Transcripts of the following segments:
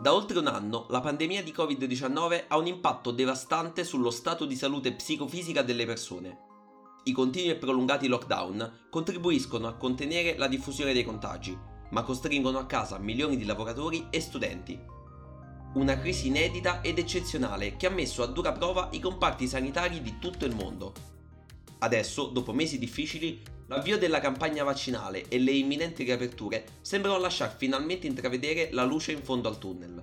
Da oltre un anno la pandemia di Covid-19 ha un impatto devastante sullo stato di salute psicofisica delle persone. I continui e prolungati lockdown contribuiscono a contenere la diffusione dei contagi, ma costringono a casa milioni di lavoratori e studenti. Una crisi inedita ed eccezionale che ha messo a dura prova i comparti sanitari di tutto il mondo. Adesso, dopo mesi difficili, l'avvio della campagna vaccinale e le imminenti riaperture sembrano lasciar finalmente intravedere la luce in fondo al tunnel.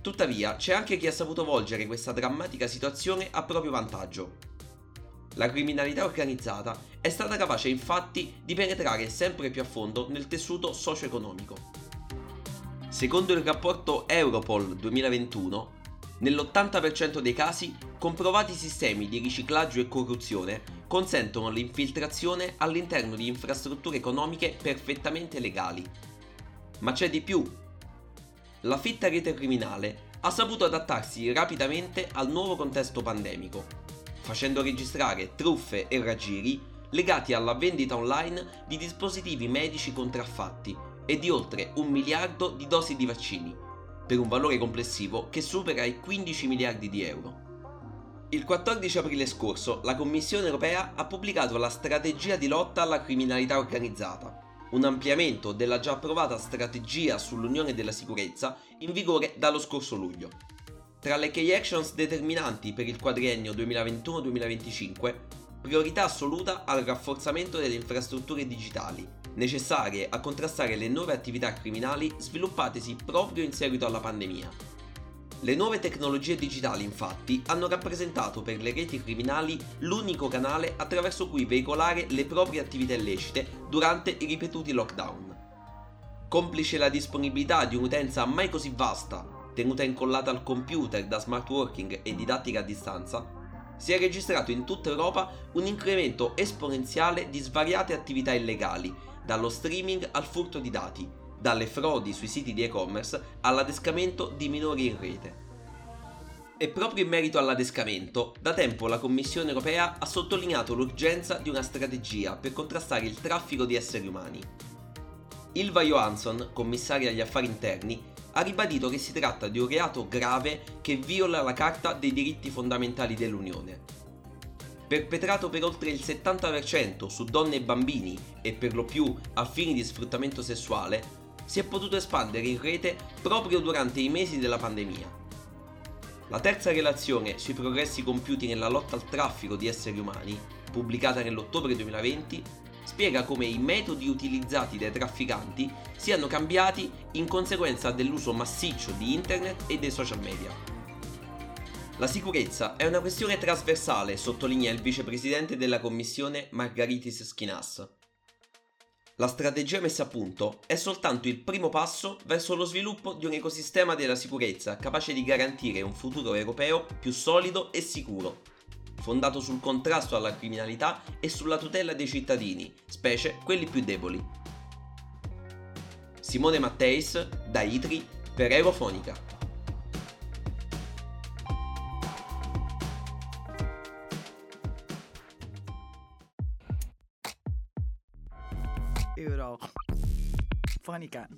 Tuttavia, c'è anche chi ha saputo volgere questa drammatica situazione a proprio vantaggio. La criminalità organizzata è stata capace infatti di penetrare sempre più a fondo nel tessuto socio-economico. Secondo il rapporto Europol 2021, nell'80% dei casi comprovati sistemi di riciclaggio e corruzione consentono l'infiltrazione all'interno di infrastrutture economiche perfettamente legali. Ma c'è di più. La fitta rete criminale ha saputo adattarsi rapidamente al nuovo contesto pandemico, facendo registrare truffe e raggiri legati alla vendita online di dispositivi medici contraffatti e di oltre un miliardo di dosi di vaccini, per un valore complessivo che supera i 15 miliardi di euro. Il 14 aprile scorso la Commissione europea ha pubblicato la strategia di lotta alla criminalità organizzata, un ampliamento della già approvata strategia sull'Unione della Sicurezza in vigore dallo scorso luglio. Tra le key actions determinanti per il quadriennio 2021-2025, priorità assoluta al rafforzamento delle infrastrutture digitali, necessarie a contrastare le nuove attività criminali sviluppatesi proprio in seguito alla pandemia le nuove tecnologie digitali infatti hanno rappresentato per le reti criminali l'unico canale attraverso cui veicolare le proprie attività illecite durante i ripetuti lockdown. Complice la disponibilità di un'utenza mai così vasta, tenuta incollata al computer da smart working e didattica a distanza, si è registrato in tutta Europa un incremento esponenziale di svariate attività illegali, dallo streaming al furto di dati, dalle frodi sui siti di e-commerce all'adescamento di minori in rete. E proprio in merito all'adescamento, da tempo la Commissione europea ha sottolineato l'urgenza di una strategia per contrastare il traffico di esseri umani. Ilva Johansson, commissaria agli affari interni, ha ribadito che si tratta di un reato grave che viola la Carta dei diritti fondamentali dell'Unione. Perpetrato per oltre il 70% su donne e bambini e per lo più a fini di sfruttamento sessuale, si è potuto espandere in rete proprio durante i mesi della pandemia. La terza relazione sui progressi compiuti nella lotta al traffico di esseri umani, pubblicata nell'ottobre 2020, spiega come i metodi utilizzati dai trafficanti siano cambiati in conseguenza dell'uso massiccio di internet e dei social media. La sicurezza è una questione trasversale, sottolinea il vicepresidente della commissione Margaritis Schinas. La strategia messa a punto è soltanto il primo passo verso lo sviluppo di un ecosistema della sicurezza capace di garantire un futuro europeo più solido e sicuro, fondato sul contrasto alla criminalità e sulla tutela dei cittadini, specie quelli più deboli. Simone Matteis, da Itri, per Eurofonica. Euro. Funny cat.